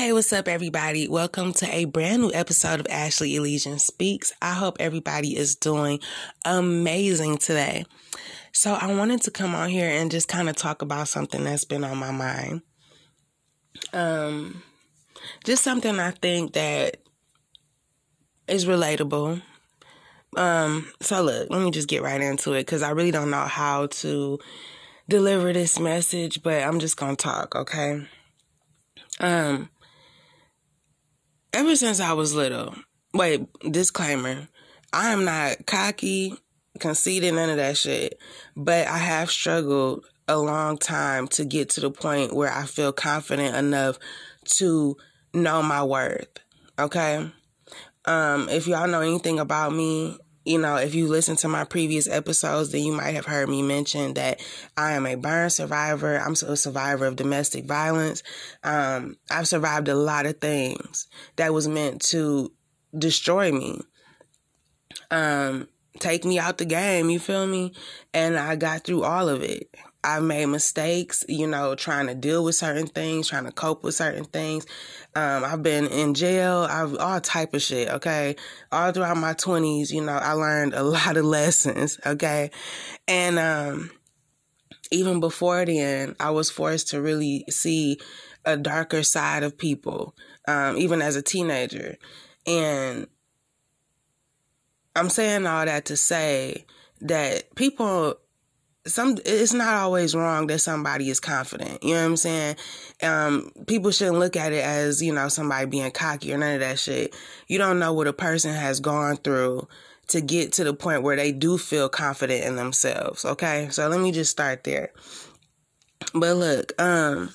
Hey, what's up, everybody? Welcome to a brand new episode of Ashley Elysian Speaks. I hope everybody is doing amazing today. So, I wanted to come on here and just kind of talk about something that's been on my mind. Um, just something I think that is relatable. Um, so look, let me just get right into it because I really don't know how to deliver this message, but I'm just gonna talk, okay? Um, ever since I was little, wait, disclaimer, I am not cocky, conceited, none of that shit, but I have struggled a long time to get to the point where I feel confident enough to know my worth. Okay. Um, if y'all know anything about me, you know, if you listen to my previous episodes, then you might have heard me mention that I am a burn survivor. I'm a survivor of domestic violence. Um, I've survived a lot of things that was meant to destroy me. Um, take me out the game, you feel me? And I got through all of it. I've made mistakes, you know, trying to deal with certain things, trying to cope with certain things. Um, I've been in jail. I've all type of shit. Okay, all throughout my twenties, you know, I learned a lot of lessons. Okay, and um, even before then, I was forced to really see a darker side of people, um, even as a teenager, and I'm saying all that to say that people some it's not always wrong that somebody is confident. You know what I'm saying? Um, people shouldn't look at it as, you know, somebody being cocky or none of that shit. You don't know what a person has gone through to get to the point where they do feel confident in themselves. Okay. So let me just start there. But look, um,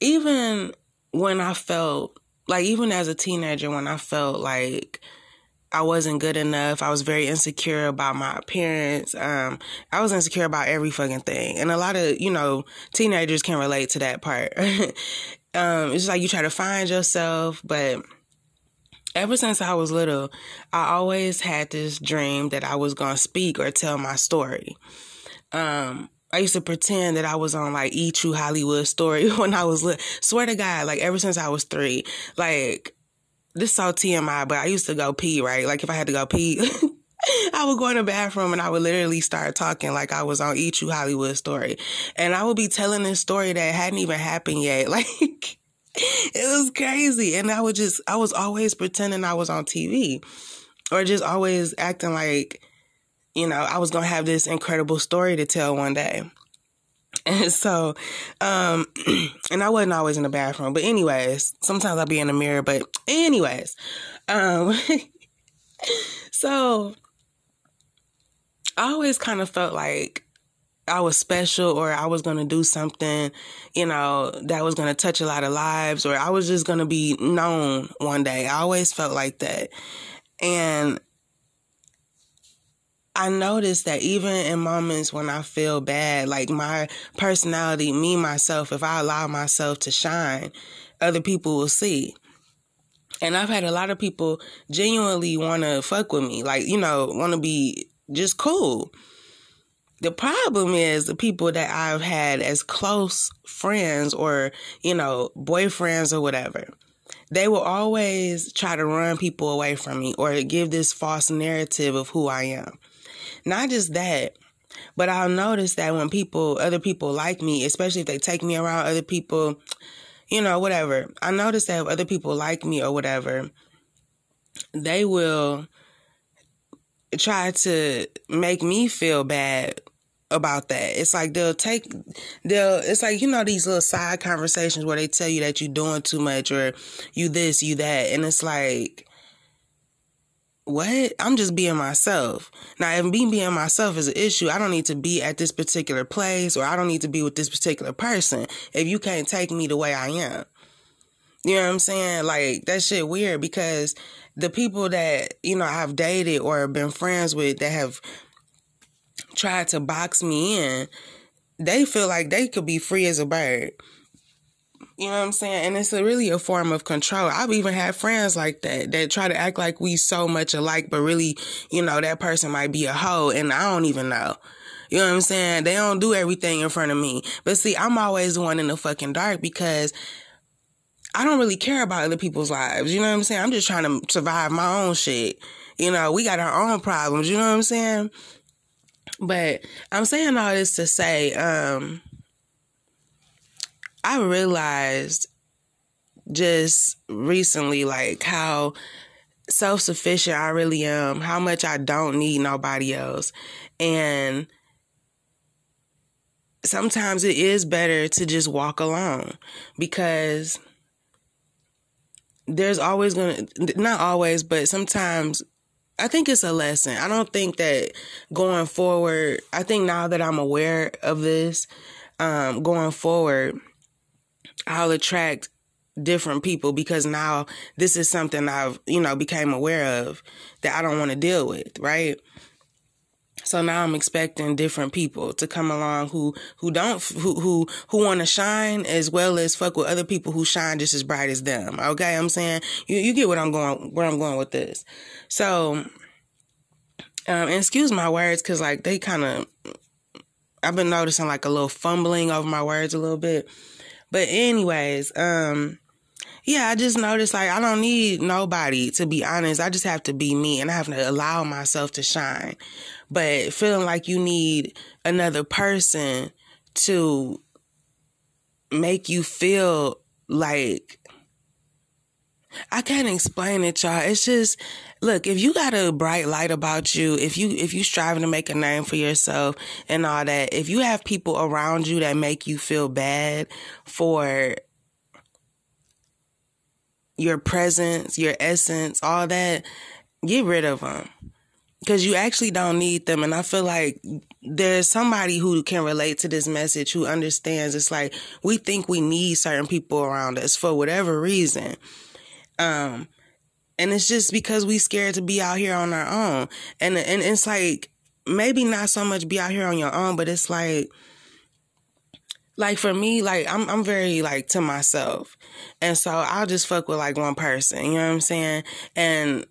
even when I felt like even as a teenager, when I felt like I wasn't good enough. I was very insecure about my appearance. Um, I was insecure about every fucking thing. And a lot of, you know, teenagers can relate to that part. um, it's just like you try to find yourself, but ever since I was little, I always had this dream that I was going to speak or tell my story. Um, I used to pretend that I was on like E True Hollywood story when I was little. Swear to God, like ever since I was three, like this is so TMI, but I used to go pee, right? Like if I had to go pee, I would go in the bathroom and I would literally start talking like I was on E True Hollywood story. And I would be telling this story that hadn't even happened yet. Like it was crazy. And I would just, I was always pretending I was on TV or just always acting like, you know, I was going to have this incredible story to tell one day. And so, um, and I wasn't always in the bathroom, but anyways, sometimes I'll be in the mirror, but anyways, um, so I always kind of felt like I was special or I was going to do something, you know, that was going to touch a lot of lives or I was just going to be known one day. I always felt like that. And I noticed that even in moments when I feel bad, like my personality, me, myself, if I allow myself to shine, other people will see. And I've had a lot of people genuinely want to fuck with me, like, you know, want to be just cool. The problem is the people that I've had as close friends or, you know, boyfriends or whatever. They will always try to run people away from me or give this false narrative of who I am. Not just that, but I'll notice that when people, other people like me, especially if they take me around other people, you know, whatever. I notice that if other people like me or whatever, they will try to make me feel bad about that. It's like they'll take they'll it's like you know these little side conversations where they tell you that you're doing too much or you this, you that and it's like what? I'm just being myself. Now, if me being myself is an issue, I don't need to be at this particular place or I don't need to be with this particular person if you can't take me the way I am. You know what I'm saying? Like, that shit weird because the people that, you know, I've dated or been friends with that have tried to box me in, they feel like they could be free as a bird. You know what I'm saying? And it's a, really a form of control. I've even had friends like that that try to act like we so much alike, but really, you know, that person might be a hoe and I don't even know. You know what I'm saying? They don't do everything in front of me. But see, I'm always the one in the fucking dark because I don't really care about other people's lives. You know what I'm saying? I'm just trying to survive my own shit. You know, we got our own problems. You know what I'm saying? But I'm saying all this to say, um, I realized just recently, like how self sufficient I really am, how much I don't need nobody else. And sometimes it is better to just walk alone because there's always going to, not always, but sometimes I think it's a lesson. I don't think that going forward, I think now that I'm aware of this, um, going forward, I'll attract different people because now this is something I've, you know, became aware of that I don't want to deal with, right? So now I'm expecting different people to come along who who don't who who who want to shine as well as fuck with other people who shine just as bright as them. Okay, I'm saying you you get what I'm going where I'm going with this. So, um, excuse my words because like they kind of I've been noticing like a little fumbling over my words a little bit. But anyways, um, yeah, I just noticed like I don't need nobody to be honest. I just have to be me and I have to allow myself to shine. But feeling like you need another person to make you feel like I can't explain it, y'all. It's just look, if you got a bright light about you, if you if you striving to make a name for yourself and all that, if you have people around you that make you feel bad for your presence, your essence, all that, get rid of them. Because you actually don't need them. And I feel like there's somebody who can relate to this message who understands it's like we think we need certain people around us for whatever reason. Um, and it's just because we scared to be out here on our own. And and it's like maybe not so much be out here on your own, but it's like like for me, like I'm I'm very like to myself. And so I'll just fuck with like one person, you know what I'm saying? And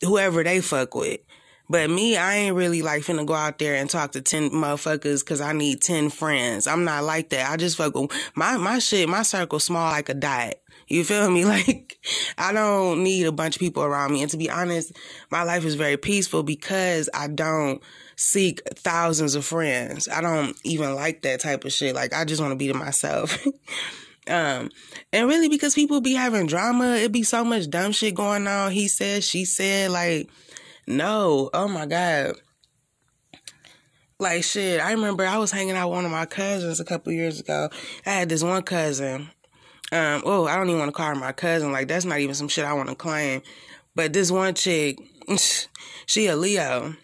whoever they fuck with. But me, I ain't really like finna go out there and talk to 10 motherfuckers cause I need 10 friends. I'm not like that. I just fuck with my, my shit, my circle small like a dot. You feel me? Like, I don't need a bunch of people around me. And to be honest, my life is very peaceful because I don't seek thousands of friends. I don't even like that type of shit. Like, I just want to be to myself. Um, and really because people be having drama, it be so much dumb shit going on. He said, she said, like, no, oh my God. Like shit, I remember I was hanging out with one of my cousins a couple years ago. I had this one cousin. Um, oh, I don't even want to call her my cousin. Like that's not even some shit I want to claim. But this one chick, she a Leo.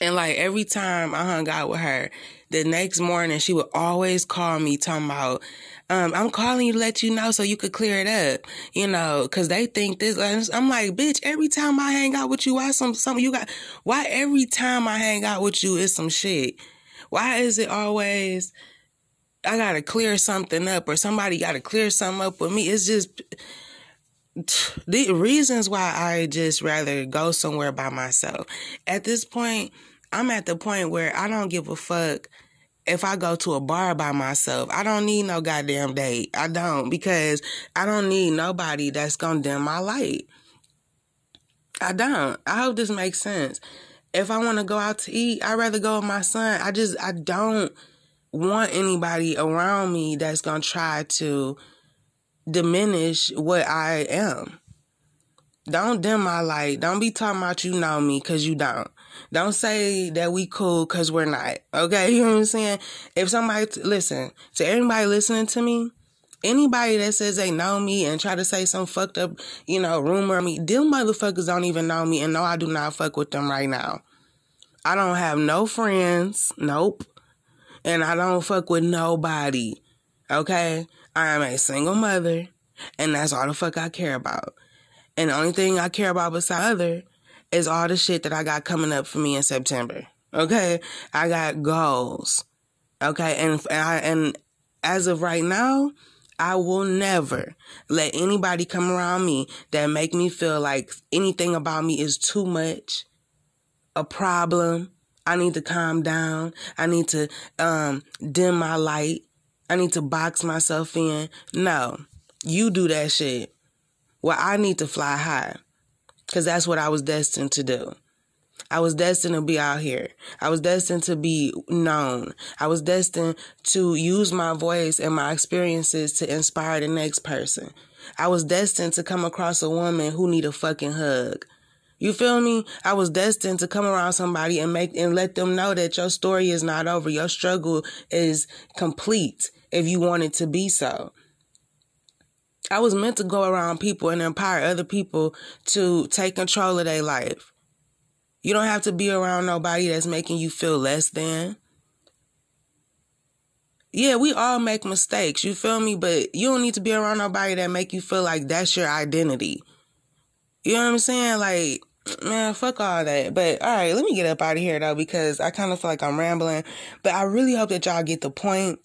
And like every time I hung out with her, the next morning she would always call me talking about um, I'm calling you to let you know so you could clear it up, you know, cause they think this, I'm like, bitch, every time I hang out with you, why some, some, you got, why every time I hang out with you is some shit? Why is it always, I gotta clear something up or somebody gotta clear something up with me? It's just, the reasons why I just rather go somewhere by myself. At this point, I'm at the point where I don't give a fuck if I go to a bar by myself, I don't need no goddamn date. I don't because I don't need nobody that's gonna dim my light. I don't. I hope this makes sense. If I want to go out to eat, I'd rather go with my son. I just I don't want anybody around me that's gonna try to diminish what I am. Don't dim my light. Don't be talking about you know me because you don't. Don't say that we cool because we're not. Okay, you know what I'm saying? If somebody listen to anybody listening to me, anybody that says they know me and try to say some fucked up, you know, rumor me, them motherfuckers don't even know me, and no, I do not fuck with them right now. I don't have no friends. Nope. And I don't fuck with nobody. Okay? I am a single mother, and that's all the fuck I care about. And the only thing I care about besides other is all the shit that I got coming up for me in September. Okay, I got goals. Okay, and I, and as of right now, I will never let anybody come around me that make me feel like anything about me is too much, a problem. I need to calm down. I need to um, dim my light. I need to box myself in. No, You do that shit. Well, I need to fly high because that's what I was destined to do. I was destined to be out here. I was destined to be known. I was destined to use my voice and my experiences to inspire the next person. I was destined to come across a woman who need a fucking hug. You feel me? I was destined to come around somebody and make and let them know that your story is not over. Your struggle is complete if you want it to be so. I was meant to go around people and empower other people to take control of their life. You don't have to be around nobody that's making you feel less than. Yeah, we all make mistakes, you feel me? But you don't need to be around nobody that make you feel like that's your identity. You know what I'm saying? Like, man, fuck all that. But all right, let me get up out of here though, because I kind of feel like I'm rambling. But I really hope that y'all get the point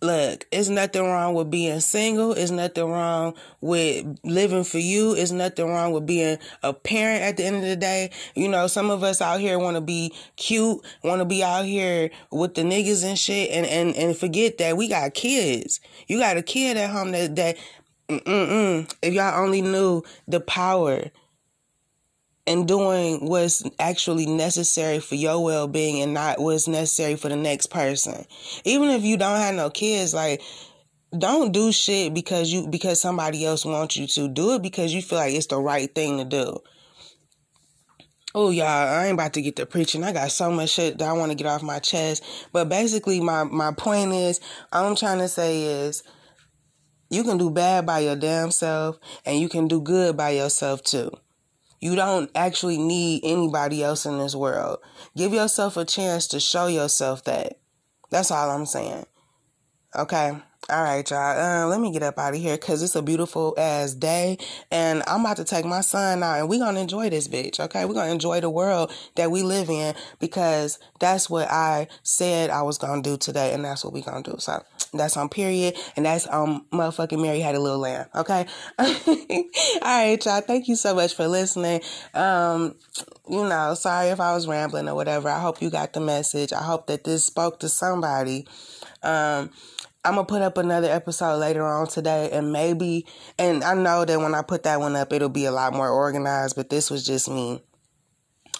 look, it's nothing wrong with being single. It's nothing wrong with living for you. It's nothing wrong with being a parent at the end of the day. You know, some of us out here want to be cute, want to be out here with the niggas and shit and, and, and forget that we got kids. You got a kid at home that, that, mm-mm, if y'all only knew the power and doing what's actually necessary for your well being and not what's necessary for the next person. Even if you don't have no kids, like don't do shit because you because somebody else wants you to. Do it because you feel like it's the right thing to do. Oh y'all, I ain't about to get to preaching. I got so much shit that I want to get off my chest. But basically my my point is all I'm trying to say is you can do bad by your damn self and you can do good by yourself too. You don't actually need anybody else in this world. Give yourself a chance to show yourself that. That's all I'm saying. Okay. All right, y'all. Uh, let me get up out of here because it's a beautiful ass day, and I'm about to take my son out, and we're gonna enjoy this bitch. Okay, we're gonna enjoy the world that we live in because that's what I said I was gonna do today, and that's what we gonna do. So that's on period, and that's um motherfucking Mary had a little lamb. Okay. All right, y'all. Thank you so much for listening. Um, you know, sorry if I was rambling or whatever. I hope you got the message. I hope that this spoke to somebody. Um I'm gonna put up another episode later on today, and maybe, and I know that when I put that one up, it'll be a lot more organized. But this was just me,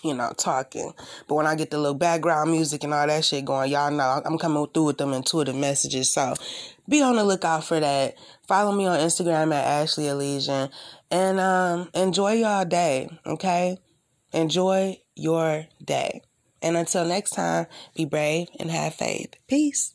you know, talking. But when I get the little background music and all that shit going, y'all know I'm coming through with them intuitive messages. So be on the lookout for that. Follow me on Instagram at Ashley Elysian, and um, enjoy y'all day. Okay, enjoy your day. And until next time, be brave and have faith. Peace.